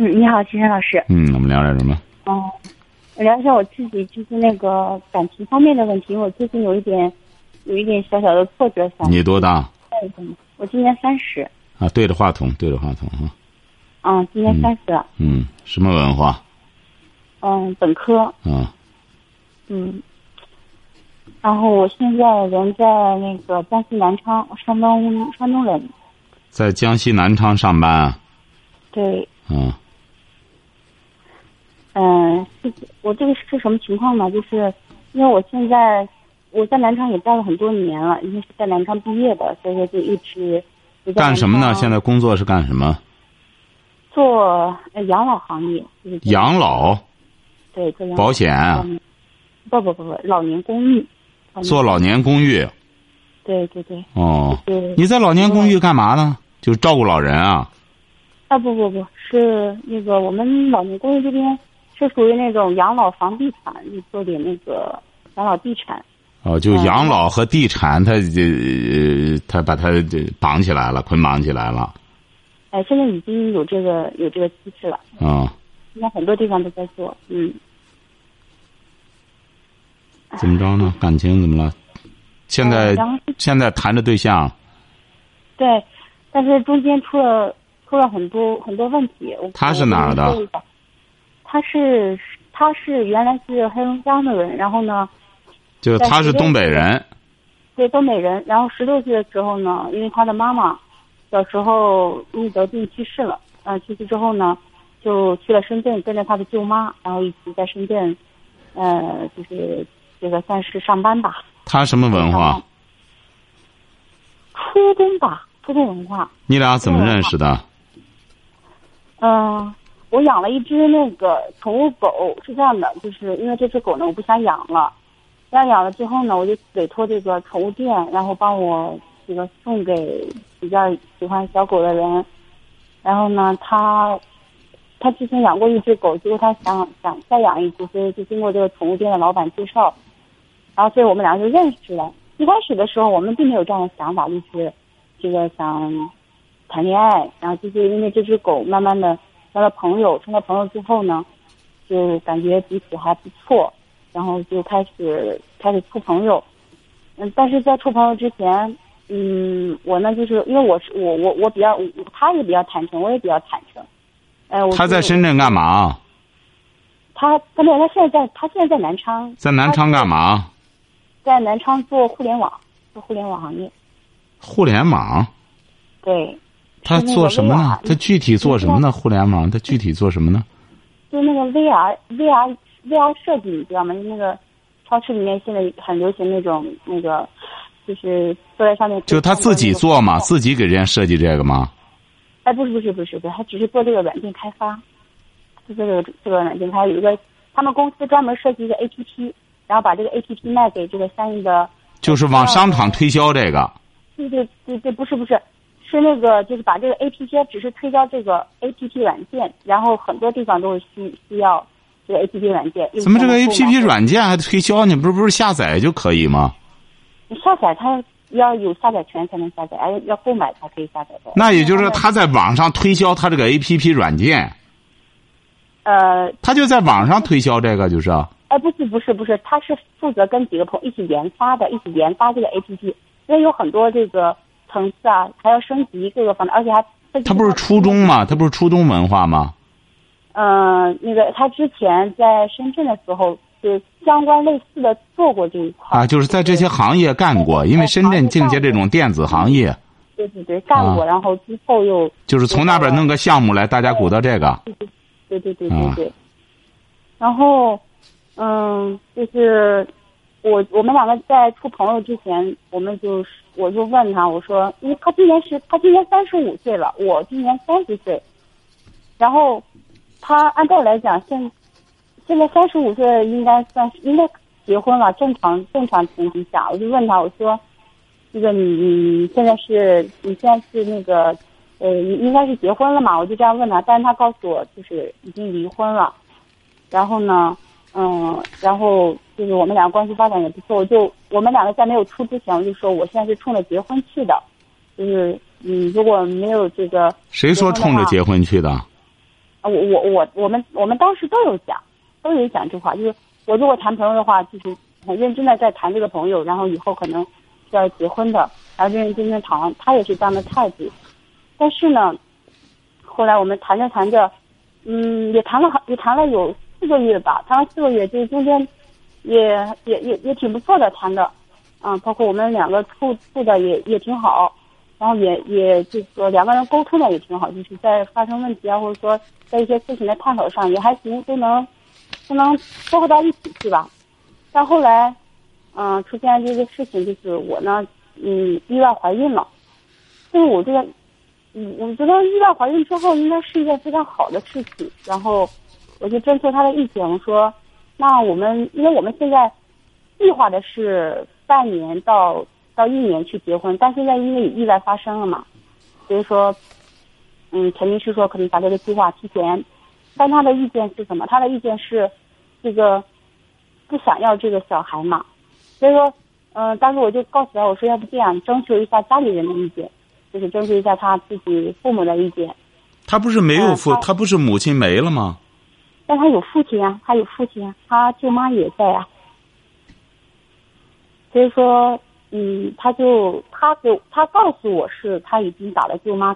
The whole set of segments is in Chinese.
嗯，你好，金山老师。嗯，我们聊点什么？哦，我聊一下我自己就是那个感情方面的问题，因为我最近有一点，有一点小小的挫折，想你多大？我今年三十。啊，对着话筒，对着话筒啊。嗯，今年三十了。嗯，什么文化？嗯，本科。啊。嗯。然后我现在人在那个江西南昌，山东山东人。在江西南昌上班啊？对。嗯。嗯，我这个是什么情况呢？就是因为我现在我在南昌也待了很多年了，因为是在南昌毕业的，所以说就一直。干什么呢？现在工作是干什么？做养老行业。养老。对，做养保险。不不不不，老年公寓。做老年公寓。对对对。哦。你在老年公寓干嘛呢？就照顾老人啊。啊不不不是那个我们老年公寓这边是属于那种养老房地产，你做点那个养老地产。哦，就养老和地产，他这他把他绑起来了，捆绑起来了。哎，现在已经有这个有这个机制了。啊。现在很多地方都在做，嗯。怎么着呢？感情怎么了？现在现在谈着对象。对，但是中间出了。出了很多很多问题。他是哪儿的？他是他是原来是黑龙江的人，然后呢，就他是东北人。对，东北人。然后十六岁的时候呢，因为他的妈妈小时候因为得病去世了，嗯，去世之后呢，就去了深圳，跟着他的舅妈，然后一起在深圳，呃，就是这个算是上班吧。他什么文化？初中吧，初中文化。你俩怎么认识的？嗯，我养了一只那个宠物狗，是这样的，就是因为这只狗呢，我不想养了，要养了之后呢，我就委托这个宠物店，然后帮我这个送给比较喜欢小狗的人，然后呢，他他之前养过一只狗，结果他想想再养一只，所以就经过这个宠物店的老板介绍，然后所以我们两个就认识了。一开始的时候，我们并没有这样的想法，就是这个想。谈恋爱，然后就是因为这只狗，慢慢的交了朋友，成了朋友之后呢，就感觉彼此还不错，然后就开始开始处朋友。嗯，但是在处朋友之前，嗯，我呢就是因为我是我我我比较，他也比较坦诚，我也比较坦诚。哎，他在深圳干嘛？他他没有，他现在在他现在在南昌。在南昌干嘛？在南昌做互联网，做互联网行业。互联网。对。他做什么呢？他具体做什么呢？互联网，他具体做什么呢？就那个 VR、VR、VR 设计，你知道吗？就那个超市里面现在很流行那种那个，就是坐在上面。就他自己做嘛？自己给人家设计这个吗？哎，不是不是不是不是，他只是做这个软件开发，就这个这个软件开发有一个，他们公司专门设计一个 APP，然后把这个 APP 卖给这个相应的。就是往商场推销这个。对对对对，不是不是。是那个，就是把这个 A P P 只是推销这个 A P P 软件，然后很多地方都是需需要这个 A P P 软件。怎么这个 A P P 软件还推销呢？不是不是下载就可以吗？你下载它要有下载权才能下载，而要购买才可以下载的。那也就是他在网上推销他这个 A P P 软件。呃。他就在网上推销这个，就是。哎，不是不是不是，他是负责跟几个朋友一起研发的，一起研发这个 A P P，因为有很多这个。层次啊，还要升级各个方面，而且还他不是初中嘛？他不是初中文化吗？嗯，那个他之前在深圳的时候，就相关类似的做过这一块啊，就是在这些行业干过，因为深圳境界这种电子行业。对对对，干过，然后之后又就是从那边弄个项目来，大家鼓捣这个。对对对对对。然后，嗯，就是。我我们两个在处朋友之前，我们就我就问他，我说，因为他今年是他今年三十五岁了，我今年三十岁，然后他按道理来讲，现现在三十五岁应该算是应该结婚了，正常正常情况下，我就问他，我说，这个你你现在是你现在是那个呃应该是结婚了嘛？我就这样问他，但是他告诉我就是已经离婚了，然后呢，嗯，然后就是我们俩关系发展也不错，我就我们两个在没有处之前，我就说我现在是冲着结婚去的，就是嗯如果没有这个谁说冲着结婚去的？啊，我我我我们我们当时都有讲，都有讲这话，就是我如果谈朋友的话，就是很认真的在谈这个朋友，然后以后可能是要结婚的，然后认认真真谈，他也是这样的态度。但是呢，后来我们谈着谈着，嗯，也谈了好，也谈了有四个月吧，谈了四个月，就是中间也也也也挺不错的谈的，嗯，包括我们两个处处的也也挺好。然后也也这个两个人沟通的也挺好，就是在发生问题啊，或者说在一些事情的探讨上也还行，都能都能说合到一起去吧。但后来，嗯、出现这个事情，就是我呢，嗯，意外怀孕了。就是我这个，嗯，我觉得意外怀孕之后应该是一件非常好的事情。然后我就征求他的意见，我说，那我们因为我们现在计划的是半年到。到一年去结婚，但现在因为意外发生了嘛，所以说，嗯，肯定是说可能把这个计划提前。但他的意见是什么？他的意见是，这个不想要这个小孩嘛。所以说，嗯、当时我就告诉他，我说要不这样，征求一下家里人的意见，就是征求一下他自己父母的意见。他不是没有父，他不是母亲没了吗？但他有父亲啊，他有父亲啊，他舅妈也在啊。所以说，嗯，他就他给他告诉我是他已经打了舅妈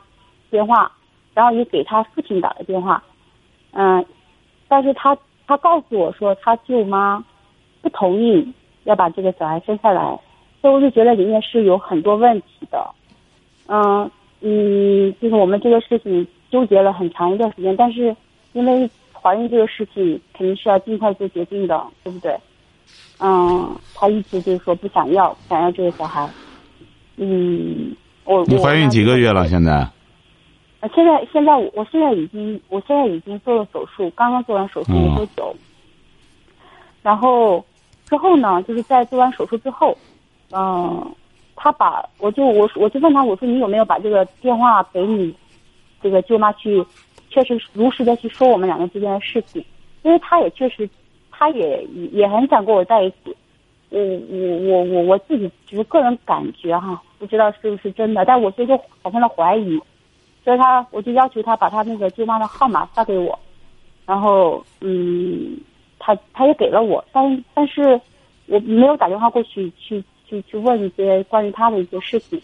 电话，然后也给他父亲打了电话，嗯，但是他他告诉我说他舅妈不同意要把这个小孩生下来，所以我就觉得里面是有很多问题的，嗯嗯，就是我们这个事情纠结了很长一段时间，但是因为怀孕这个事情肯定是要尽快做决定的，对不对？嗯，他一直就是说不想要，不想要这个小孩。嗯，我你怀孕几个月了？现在？啊现在现在我我现在已经我现在已经做了手术，刚刚做完手术没多久。然后之后呢，就是在做完手术之后，嗯、他把我就我我就问他，我说你有没有把这个电话给你这个舅妈去，确实如实的去说我们两个之间的事情，因为他也确实，他也也很想跟我在一起。我我我我我自己只是个人感觉哈，不知道是不是真的，但我所以就产生了怀疑，所以他我就要求他把他那个舅妈的号码发给我，然后嗯，他他也给了我，但但是我没有打电话过去去去去问一些关于他的一些事情。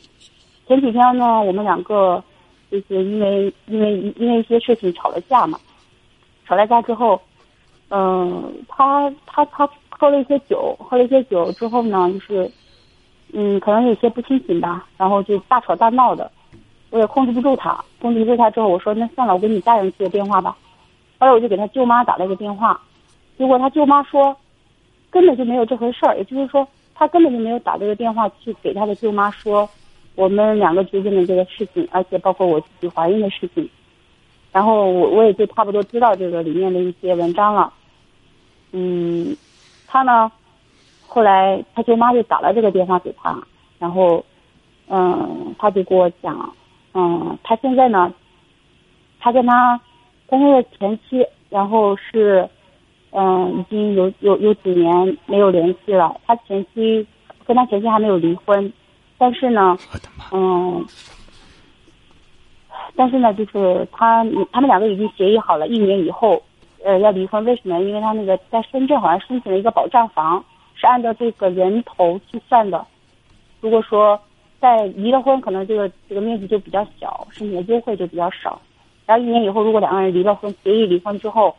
前几天呢，我们两个就是因为因为因为一些事情吵了架嘛，吵了架之后，嗯、他他他喝了一些酒，喝了一些酒之后呢，就是嗯，可能有些不清醒吧，然后就大吵大闹的，我也控制不住他，控制不住他之后，我说那算了，我给你家人接个电话吧。后来我就给他舅妈打了一个电话，结果他舅妈说根本就没有这回事儿，也就是说他根本就没有打这个电话去给他的舅妈说我们两个之间的这个事情，而且包括我自己怀孕的事情。然后我我也就差不多知道这个里面的一些文章了。嗯，他呢，后来他舅妈就打了这个电话给他，然后，嗯，他就跟我讲，嗯，他现在呢，他跟他跟他的前妻，然后是，嗯，已经有有有几年没有联系了。他前妻跟他前妻还没有离婚，但是呢，我的妈！嗯，但是呢，就是他他们两个已经协议好了，一年以后，呃，要离婚。为什么？因为他那个在深圳好像申请了一个保障房，是按照这个人头去算的。如果说在离了婚，可能这个这个面积就比较小，申请的优惠就比较少。然后一年以后，如果两个人离了婚，协议离婚之后，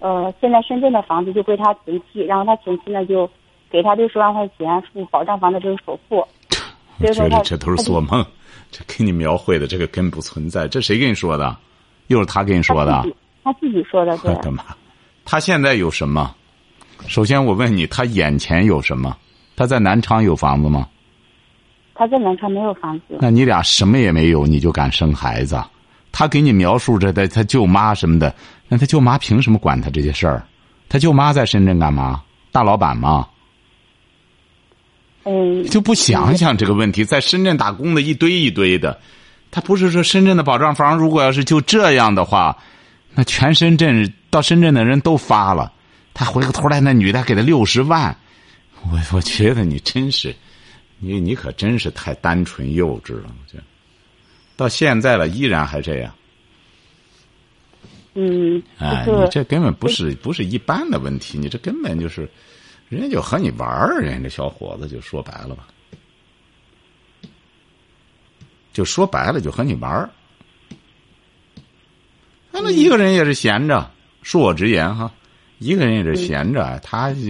呃，现在深圳的房子就归他前妻，然后他前妻呢就给他六十万块钱付保障房的这个首付。我觉得这都是做梦，这给你描绘的这个根本不存在。这谁跟你说的？又是他跟你说的他？自己说的，对我。的妈！他现在有什么？首先我问你，他眼前有什么？他在南昌有房子吗？他在南昌没有房子，那你俩什么也没有，你就敢生孩子？他给你描述着的他舅妈什么的，那他舅妈凭什么管他这些事儿？他舅妈在深圳干嘛？大老板吗？嗯，就不想想这个问题，在深圳打工的一堆一堆的，他不是说深圳的保障房，如果要是就这样的话，那全深圳到深圳的人都发了，他回过头来那女的给他六十万，我我觉得你真是，你你可真是太单纯幼稚了，我觉得，到现在了依然还这样，嗯，哎，你这根本不是不是一般的问题，你这根本就是，人家就和你玩儿，人家这小伙子就说白了吧，就说白了就和你玩儿。那么一个人也是闲着，恕我直言哈，一个人也是闲着，他就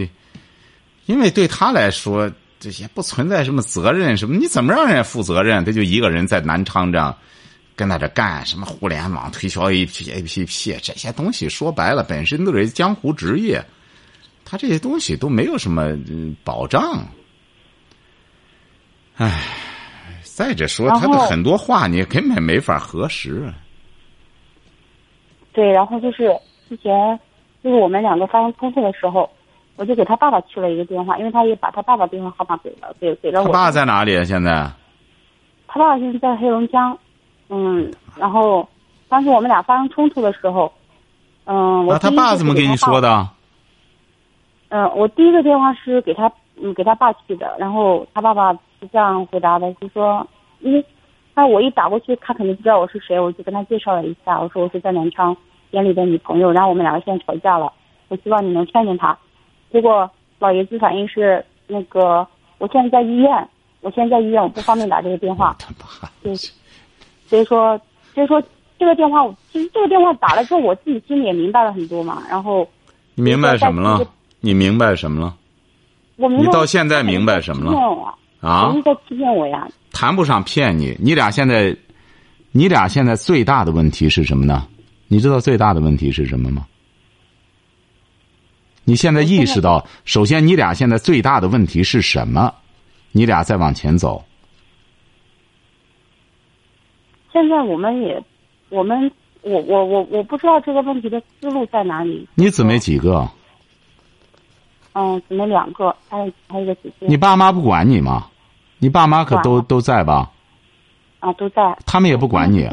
因为对他来说这些不存在什么责任什么，你怎么让人家负责任？他就一个人在南昌这样跟他这干什么互联网推销 A P A P P 这些东西，说白了本身都是江湖职业，他这些东西都没有什么嗯保障。唉，再者说，他的很多话你根本没法核实。对，然后就是之前就是我们两个发生冲突的时候，我就给他爸爸去了一个电话，因为他也把他爸爸电话号码给了，给给了我。他爸在哪里啊？现在？他爸爸现在在黑龙江，嗯，然后当时我们俩发生冲突的时候，嗯，我那他爸怎么跟你说的？嗯，我第一个电话是给他嗯给他爸去的，然后他爸爸是这样回答的，就说，因为那我一打过去，他肯定不知道我是谁，我就跟他介绍了一下，我说我是在南昌店里的女朋友，然后我们两个现在吵架了，我希望你能劝劝他。结果老爷子反应是那个，我现在在医院，我现在在医院，我不方便打这个电话，对，所以说所以说这个电话其实这个电话打了之后，我自己心里也明白了很多嘛，然后你明白什么了？你明白什么了？我明白你到现在明白什么了啊人？家在欺骗我呀。谈不上骗你，你俩现在，你俩现在最大的问题是什么呢？你知道最大的问题是什么吗？你现在意识到，首先你俩现在最大的问题是什么？你俩再往前走，现在我们也，我们我我我我不知道这个问题的思路在哪里。你姊妹几个？嗯，姊妹两个，还有还有一个姐姐。你爸妈不管你吗？你爸妈可都都在吧？啊都在。他们也不管你。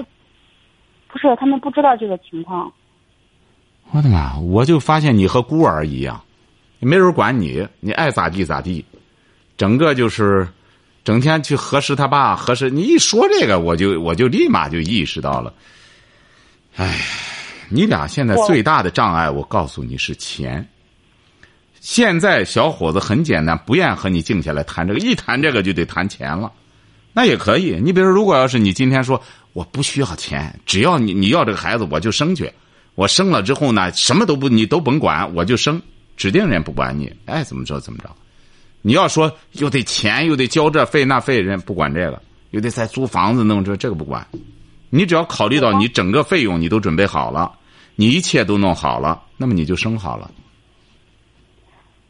不是，他们不知道这个情况。我的妈！我就发现你和孤儿一样，没人管你，你爱咋地咋地，整个就是整天去核实他爸，核实你一说这个，我就我就立马就意识到了。哎，你俩现在最大的障碍，我告诉你是钱。现在小伙子很简单，不愿和你静下来谈这个，一谈这个就得谈钱了。那也可以，你比如如果要是你今天说我不需要钱，只要你你要这个孩子，我就生去。我生了之后呢，什么都不你都甭管，我就生，指定人不管你，爱怎么着怎么着。你要说又得钱又得交这费那费，人不管这个，又得再租房子弄这这个不管。你只要考虑到你整个费用你都准备好了，你一切都弄好了，那么你就生好了。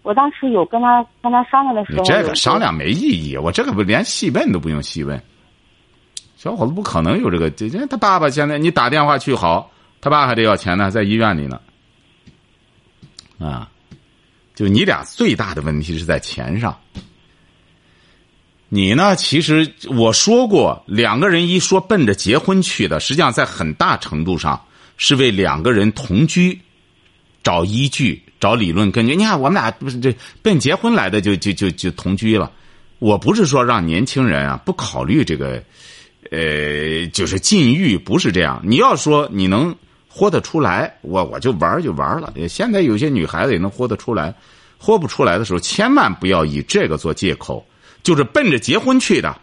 我当时有跟他跟他商量的时候，你这个商量没意义，我这个不连细问都不用细问。小伙子不可能有这个，这这他爸爸现在你打电话去好，他爸还得要钱呢，在医院里呢。啊，就你俩最大的问题是在钱上。你呢？其实我说过，两个人一说奔着结婚去的，实际上在很大程度上是为两个人同居找依据、找理论根据。你看，我们俩不是这奔结婚来的就，就就就同居了。我不是说让年轻人啊不考虑这个，呃，就是禁欲，不是这样。你要说你能豁得出来，我我就玩就玩了。现在有些女孩子也能豁得出来，豁不出来的时候，千万不要以这个做借口。就是奔着结婚去的，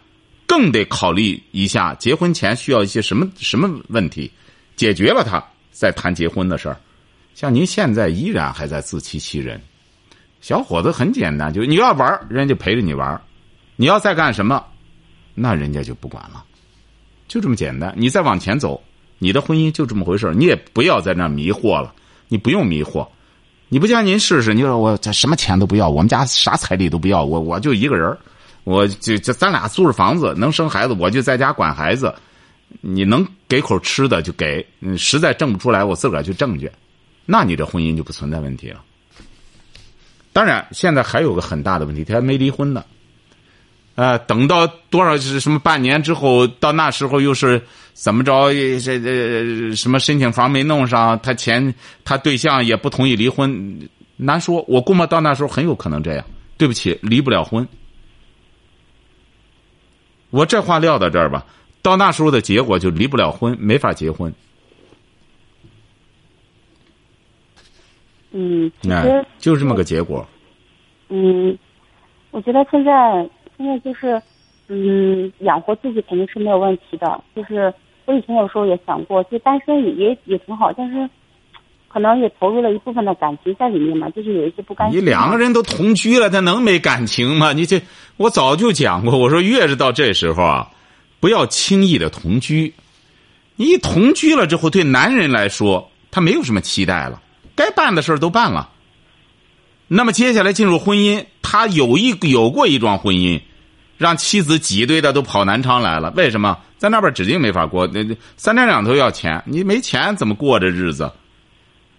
更得考虑一下结婚前需要一些什么什么问题，解决了它再谈结婚的事儿。像您现在依然还在自欺欺人，小伙子很简单，就你要玩，人家就陪着你玩；你要再干什么，那人家就不管了，就这么简单。你再往前走，你的婚姻就这么回事你也不要在那迷惑了，你不用迷惑。你不信您试试，你说我这什么钱都不要，我们家啥彩礼都不要，我我就一个人我就就咱俩租着房子，能生孩子，我就在家管孩子。你能给口吃的就给，实在挣不出来，我自个儿去挣去。那你这婚姻就不存在问题了。当然，现在还有个很大的问题，他还没离婚呢。呃，等到多少是什么半年之后，到那时候又是怎么着？这这什么申请房没弄上，他前他对象也不同意离婚，难说。我估摸到那时候很有可能这样。对不起，离不了婚。我这话撂到这儿吧，到那时候的结果就离不了婚，没法结婚。嗯，其哎，就这么个结果。嗯，我觉得现在现在就是，嗯，养活自己肯定是没有问题的。就是我以前有时候也想过，就单身也也也挺好，但是可能也投入了一部分的感情在里面嘛，就是有一些不甘你。两个人都同居了，他能没感情吗？你这我早就讲过，我说越是到这时候啊，不要轻易的同居。你一同居了之后，对男人来说，他没有什么期待了，该办的事儿都办了。那么接下来进入婚姻，他有一有过一桩婚姻，让妻子挤兑的都跑南昌来了。为什么？在那边指定没法过，那三天两头要钱，你没钱怎么过这日子？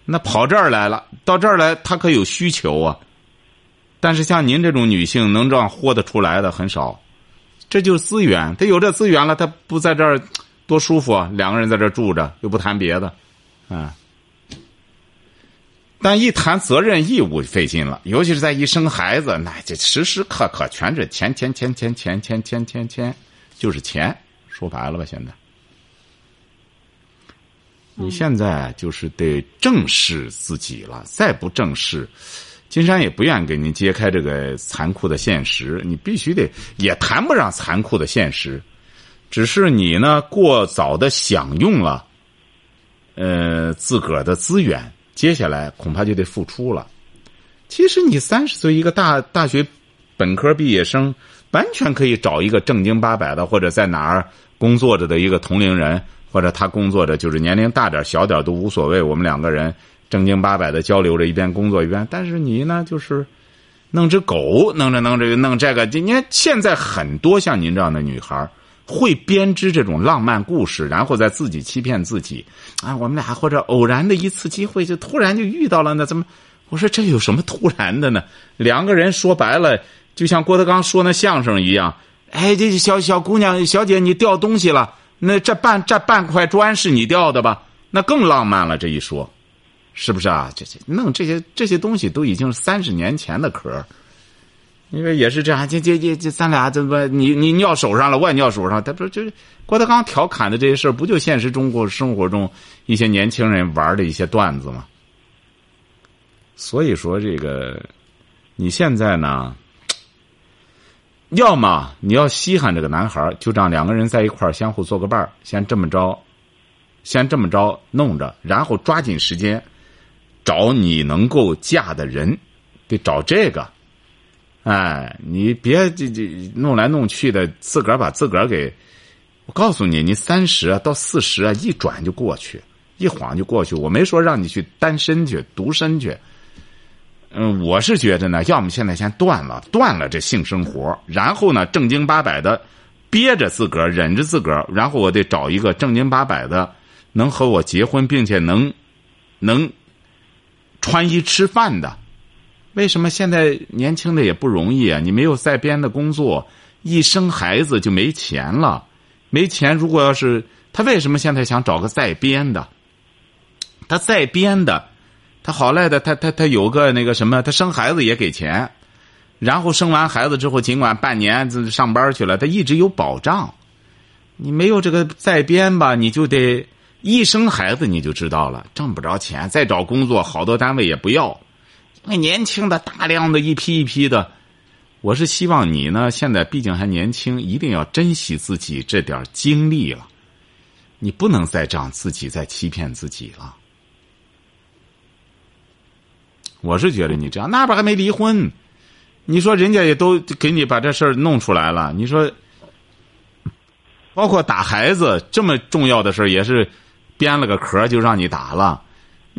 那跑这儿来了，到这儿来他可有需求啊。但是像您这种女性，能这样豁得出来的很少，这就是资源。他有这资源了，他不在这儿多舒服啊！两个人在这儿住着，又不谈别的，啊。但一谈责任义务费劲了，尤其是在一生孩子，那这时时刻刻全是钱钱钱钱钱钱钱钱钱，就是钱。说白了吧，现在，你现在就是得正视自己了，再不正视，金山也不愿给您揭开这个残酷的现实。你必须得，也谈不上残酷的现实，只是你呢过早的享用了，呃自个儿的资源，接下来恐怕就得付出了。其实你三十岁一个大大学本科毕业生，完全可以找一个正经八百的，或者在哪儿工作着的一个同龄人，或者他工作着就是年龄大点小点都无所谓。我们两个人正经八百的交流着，一边工作一边。但是你呢，就是弄只狗，弄着弄着弄这个。你看现在很多像您这样的女孩会编织这种浪漫故事，然后再自己欺骗自己。啊，我们俩或者偶然的一次机会，就突然就遇到了呢？怎么？我说这有什么突然的呢？两个人说白了，就像郭德纲说那相声一样。哎，这小小姑娘、小姐，你掉东西了？那这半这半块砖是你掉的吧？那更浪漫了。这一说，是不是啊？这这弄这些这些东西都已经三十年前的壳因为也是这样，这这这这咱俩怎么你你尿手上了，我也尿手上，他不就郭德纲调侃的这些事儿，不就现实中国生活中一些年轻人玩的一些段子吗？所以说，这个你现在呢，要么你要稀罕这个男孩就让两个人在一块儿相互做个伴儿，先这么着，先这么着弄着，然后抓紧时间找你能够嫁的人，得找这个。哎，你别这这弄来弄去的，自个儿把自个儿给，我告诉你，你三十啊到四十啊，一转就过去，一晃就过去。我没说让你去单身去、独身去。嗯，我是觉得呢，要么现在先断了，断了这性生活，然后呢，正经八百的憋着自个儿，忍着自个儿，然后我得找一个正经八百的，能和我结婚，并且能能穿衣吃饭的。为什么现在年轻的也不容易啊？你没有在编的工作，一生孩子就没钱了，没钱。如果要是他为什么现在想找个在编的？他在编的。他好赖的，他他他有个那个什么，他生孩子也给钱，然后生完孩子之后，尽管半年上班去了，他一直有保障。你没有这个在编吧，你就得一生孩子你就知道了，挣不着钱，再找工作，好多单位也不要。那年轻的大量的一批一批的，我是希望你呢，现在毕竟还年轻，一定要珍惜自己这点经历了，你不能再这样自己再欺骗自己了。我是觉得你这样，那边还没离婚，你说人家也都给你把这事儿弄出来了，你说，包括打孩子这么重要的事儿，也是编了个壳就让你打了。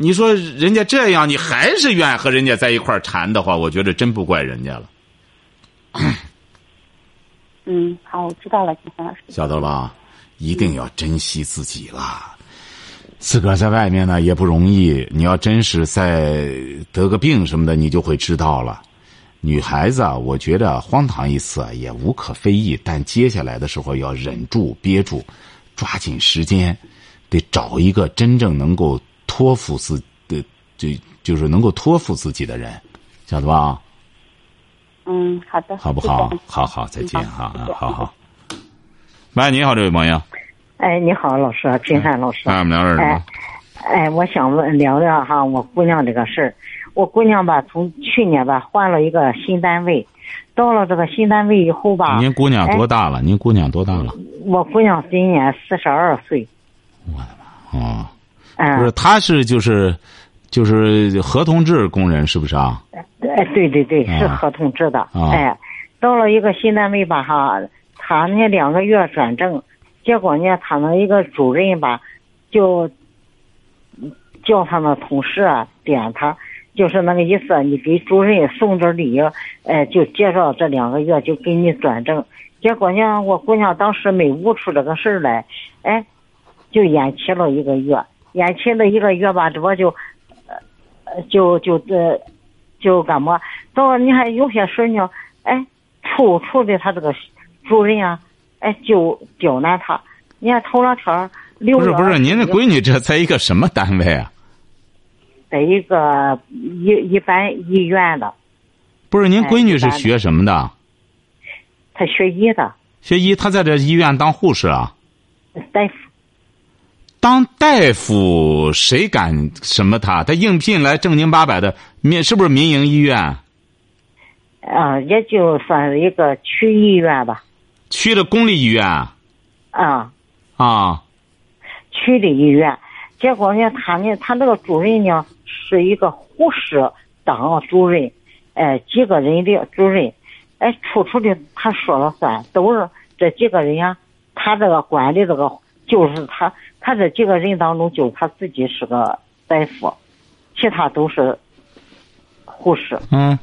你说人家这样，你还是愿意和人家在一块儿缠的话，我觉得真不怪人家了。嗯，好，我知道了，金山老师。晓得了吧？一定要珍惜自己啦。自个儿在外面呢也不容易。你要真是再得个病什么的，你就会知道了。女孩子啊，我觉得荒唐一次也无可非议，但接下来的时候要忍住、憋住，抓紧时间，得找一个真正能够托付自的，就就是能够托付自己的人，晓得吧？嗯，好的。好不好？好好，再见哈，好好。喂，你好，这位朋友。哎，你好，老师，金山老师。哎，我们聊点什么？哎，我想问聊聊哈，我姑娘这个事儿。我姑娘吧，从去年吧换了一个新单位，到了这个新单位以后吧。您姑娘多大了？您姑娘多大了？我姑娘今年四十二岁。我的妈！哦，不是，他是就是就是合同制工人，是不是啊？哎，对对对，是合同制的。哎，到了一个新单位吧，哈，他那两个月转正，结果呢，他那一个主任吧，就叫他那同事啊点他。就是那个意思，你给主任送点礼，哎，就介绍这两个月就给你转正。结果呢，我姑娘当时没悟出这个事儿来，哎，就延期了一个月，延期了一个月吧，这不就，呃，就就这，就干么？到你看有些事呢，哎，处处的他这个主任啊，哎，就刁难他。你看头两天六不是不是，您的闺女这在一个什么单位啊？在一个一一般医院的，不是您闺女是学什么的？她学医的。学医，她在这医院当护士啊。大夫。当大夫谁敢什么他？他应聘来正经八百的民，是不是民营医院？啊，也就算是一个区医院吧。区的公立医院。啊。啊。区的医院，结果呢，他呢，他那个主任呢。是一个护士当主任，哎，几个人的主任，哎，处处的他说了算，都是这几个人呀。他这个管的这个就是他，他这几个人当中就他自己是个大夫，其他都是护士。嗯。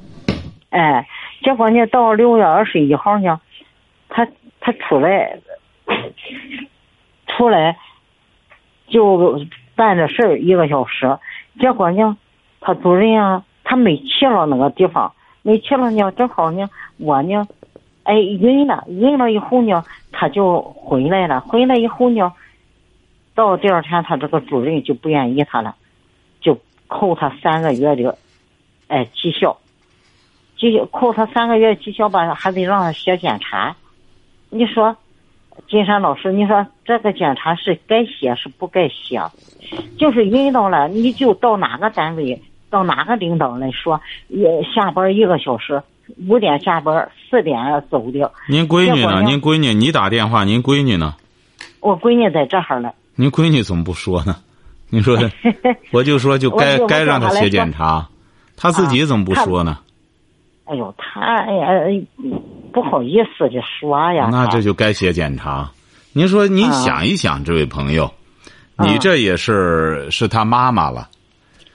哎，结果呢，到六月二十一号呢，他他出来，出来就办这事儿一个小时。结果呢，他主任啊，他没去了那个地方，没去了呢，正好呢，我呢，哎，晕了，晕了以后呢，他就回来了，回来以后呢，到第二天，他这个主任就不愿意他了，就扣他三个月的，哎，绩效，绩效扣他三个月绩效吧，还得让他写检查，你说。金山老师，你说这个检查是该写是不该写？就是晕倒了，你就到哪个单位，到哪个领导来说，也下班一个小时，五点下班，四点走的。您闺女呢？您闺女，你打电话，您闺女呢？我闺女在这儿呢。您闺女怎么不说呢？您说，我就说就该该让她写检查，她自己怎么不说呢？哎呦，她哎呀。不好意思的说呀，那这就该写检查。您说，您想一想，这位朋友，你这也是是他妈妈了。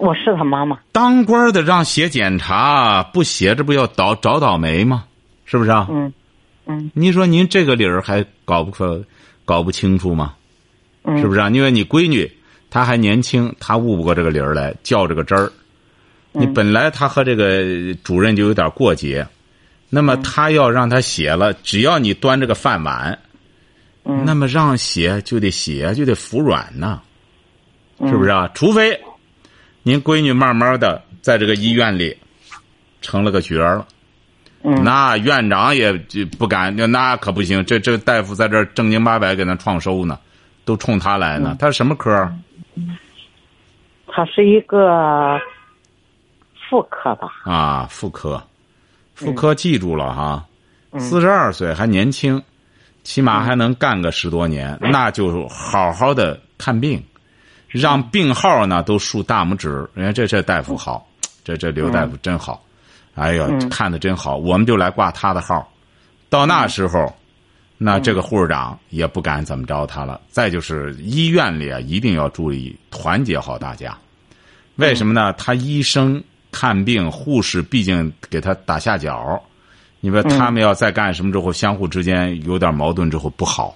我是他妈妈。当官的让写检查，不写这不要倒找倒霉吗？是不是啊？嗯嗯。您说您这个理儿还搞不可搞不清楚吗？嗯是不是啊？因为你闺女她还年轻，她悟不过这个理儿来，较这个真儿。你本来她和这个主任就有点过节。那么他要让他写了，只要你端这个饭碗，那么让写就得写，就得服软呐，是不是啊？除非您闺女慢慢的在这个医院里成了个角儿了，那院长也就不敢，那可不行。这这大夫在这正经八百给他创收呢，都冲他来呢。他什么科？他是一个妇科吧？啊，妇科。妇科记住了哈，四十二岁还年轻，起码还能干个十多年，那就好好的看病，让病号呢都竖大拇指。人家这这大夫好，这这刘大夫真好，哎呀，看的真好，我们就来挂他的号。到那时候，那这个护士长也不敢怎么着他了。再就是医院里啊，一定要注意团结好大家。为什么呢？他医生。看病，护士毕竟给他打下脚，你说他们要再干什么之后，相互之间有点矛盾之后不好，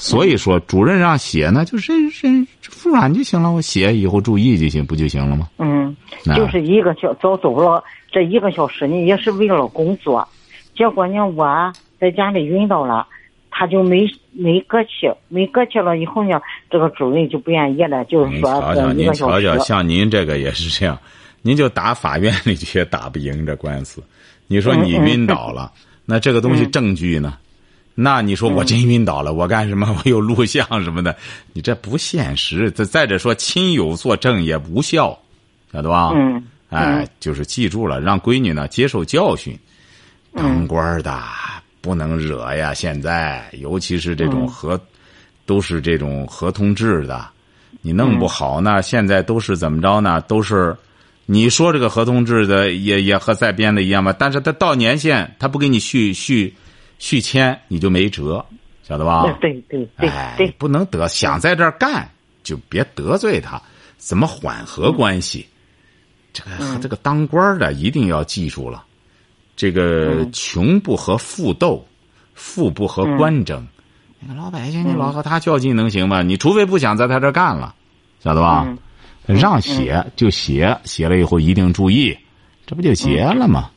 所以说，主任让写呢，就是认复软就行了，我写以后注意就行，不就行了吗？嗯，啊就是一个小早走了这一个小时呢，也是为了工作。结果呢，我在家里晕倒了，他就没没搁去，没搁去了以后呢，这个主任就不愿意了，就是您说瞧瞧，您瞧。瞧，像您这个也是这样，您就打法院里去也打不赢这官司。你说你晕倒了，那这个东西证据呢？那你说我真晕倒了，我干什么？我有录像什么的，你这不现实。再再者说，亲友作证也无效，晓得吧？嗯，哎，就是记住了，让闺女呢接受教训。当官的不能惹呀！现在尤其是这种合，都是这种合同制的，你弄不好呢，现在都是怎么着呢？都是你说这个合同制的也也和在编的一样吧？但是他到年限，他不给你续续续签，你就没辙，晓得吧？对对对对哎，对，不能得想在这儿干，就别得罪他。怎么缓和关系？这个、和这个当官的一定要记住了，这个嗯穷不和富斗，富不和官争。那个老百姓，你老和他较劲能行吗？你除非不想在他这儿干了，晓得吧？嗯让写就写，写了以后一定注意，这不就结了吗？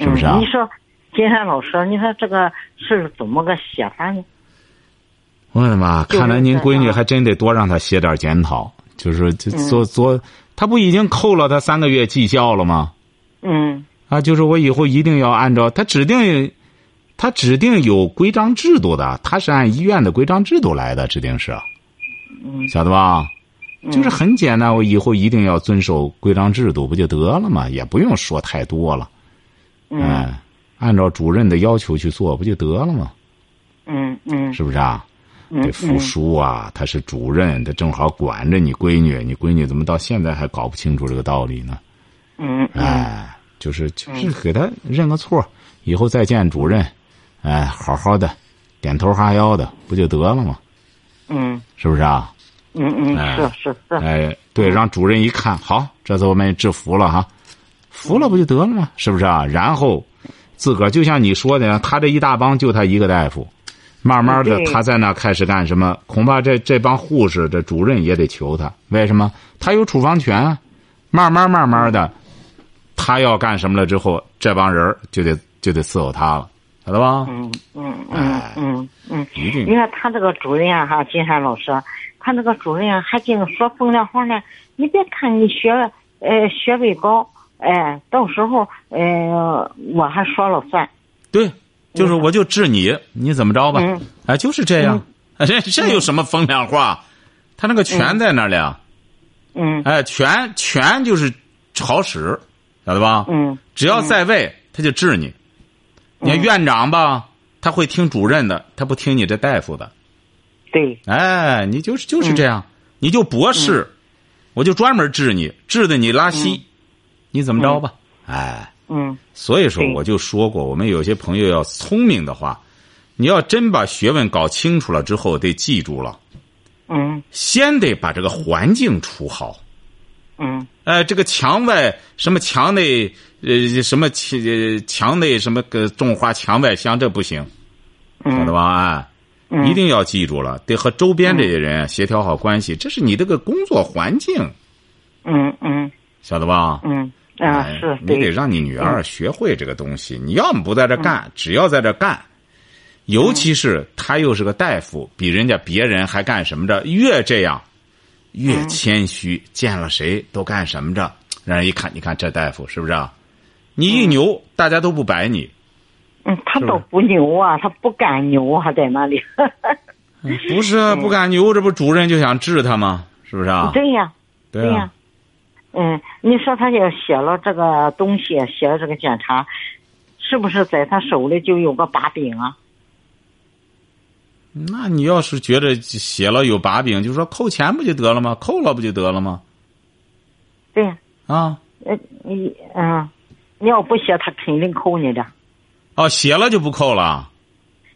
是不是啊嗯？你说，金山老师，你说这个是怎么个写法呢？我的妈！看来您闺女还真得多让她写点检讨，就是就嗯做做，她不已经扣了她三个月绩效了吗？嗯啊，就是我以后一定要按照他指定，他指定有规章制度的，他是按医院的规章制度来的，指定是，嗯晓得吧？嗯就是很简单，我以后一定要遵守规章制度，不就得了吗？也不用说太多了，嗯哎，按照主任的要求去做，不就得了吗？嗯嗯是不是啊？嗯这付书啊，他是主任，他正好管着你闺女，你闺女怎么到现在还搞不清楚这个道理呢？嗯嗯哎，就是就是给他认个错，以后再见主任，哎，好好的，点头哈腰的，不就得了吗？嗯是不是啊？嗯嗯，哎是是是，哎，对，让主任一看，好，这次我们制服了哈，服了不就得了吗？是不是啊？然后自个儿就像你说的，他这一大帮就他一个大夫，慢慢的他在那开始干什么？恐怕这这帮护士这主任也得求他，为什么？他有处方权啊，慢慢慢慢的，他要干什么了之后，这帮人就得就得伺候他了，晓得吧？嗯嗯嗯嗯嗯。一定你看他这个主任啊，哈，金山老师，他那个主任啊，还净说风凉话呢。你别看你学呃学位高，哎，到时候呃我还说了算。对，就是我就治你，你怎么着吧？嗯哎，就是这样。哎，这这有什么风凉话？他那个权在那里啊。嗯哎，权权就是好使，晓得吧？嗯只要在位，他就治你。你看院长吧，他会听主任的，他不听你这大夫的。对，哎，你就是就是这样，你就博士，我就专门治你，治的你拉稀，你怎么着吧？哎，嗯。所以说我就说过，我们有些朋友要聪明的话，你要真把学问搞清楚了之后，得记住了，嗯。先得把这个环境处好。嗯。哎，这个墙外什么墙内呃什么墙呃墙内什么个种花墙外香，这不行，晓得嗯吧？哎，嗯，一定要记住了，得和周边这些人协调好关系，这是你这个工作环境，嗯嗯。晓得吧？嗯啊哎是，你得，让你女儿学会这个东西。你要么不在这干，只要在这干，尤其是他又是个大夫，比人家别人还干什么着？越这样，越谦虚，见了谁都干什么着？让人一看，你看这大夫是不是啊？你一牛，大家都不摆你。嗯，他倒不牛啊，他不敢牛啊，在那里。不是啊，不敢牛，这不主任就想治他吗？是不是啊？对呀，对对呀。嗯，你说他要写了这个东西，写了这个检查，是不是在他手里就有个把柄啊？那你要是觉得写了有把柄，就说扣钱不就得了吗？扣了不就得了吗？对呀，啊，呃，你嗯，你要不写，他肯定扣你的；哦，写了就不扣了。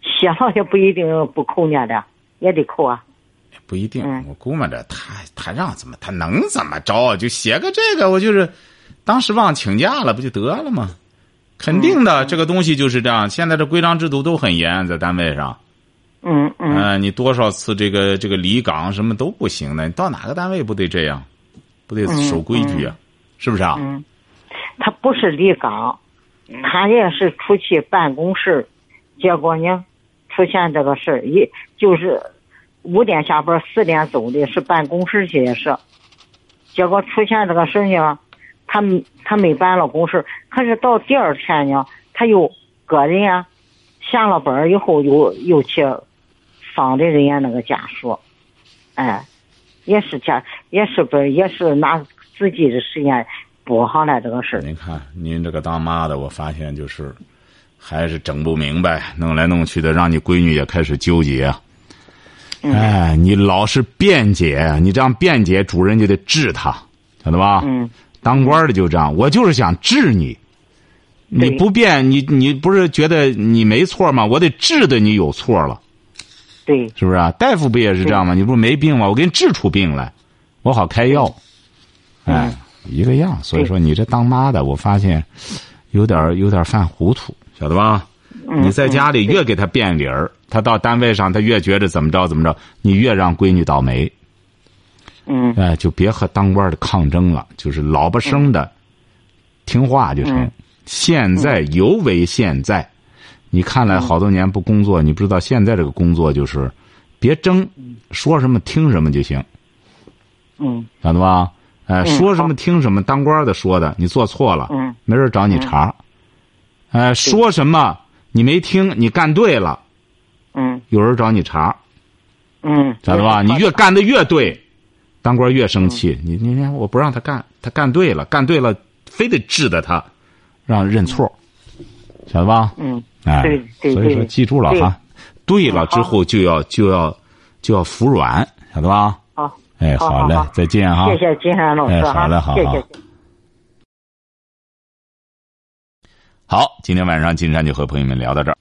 写了也不一定不扣你的，也得扣啊。不一定，嗯我估摸着他他让怎么他能怎么着啊？就写个这个，我就是当时忘请假了，不就得了吗？肯定的，这个东西就是这样。现在这规章制度都很严，在单位上，嗯嗯呃，你多少次这个这个离岗什么都不行的，你到哪个单位不得这样，不得守规矩啊，是不是啊？嗯，他不是离岗，他也是出去办公室，结果呢，出现这个事儿，一就是五点下班，四点走的，是办公室去也是，结果出现这个事情，他他没办了公事，可是到第二天呢，他又个人呀，下了班以后又又去访的人家那个家属，哎，也是家也是不也是拿自己的时间补上来这个事儿。您看，您这个当妈的，我发现就是还是整不明白，弄来弄去的，让你闺女也开始纠结。哎，你老是辩解，你这样辩解，主人就得治他，晓得吧？嗯当官的就这样，我就是想治你。你不变，你你不是觉得你没错吗？我得治的你有错了，对，是不是啊？大夫不也是这样吗？你不是没病吗？我给你治出病来，我好开药。哎，一个样。所以说，你这当妈的，我发现有点有点犯糊涂，晓得吧？嗯你在家里越给他变理儿，他到单位上他越觉得怎么着怎么着，你越让闺女倒霉。嗯。哎，就别和当官的抗争了，就是老不生的，听话就成。嗯。现在尤为现在，你看来好多年不工作，你不知道现在这个工作就是，别争，说什么听什么就行，嗯。晓得吧？哎，嗯说什么听什么，当官的说的，你做错了，嗯。没人找你茬。哎，说什么你没听，你干对了，嗯有人找你茬。嗯，晓得吧？你越干的越对，当官越生嗯气。你你看，我不让他干，他干对了，干对了，非得治的他，让认错，晓得吧？嗯哎，对对所以说记住了哈，对了之后就要就要就要服软，晓得吧？好，哎，嘞好好好，再见哈。谢谢金山老师哎，好嘞好好谢谢。好，今天晚上金山就和朋友们聊到这儿。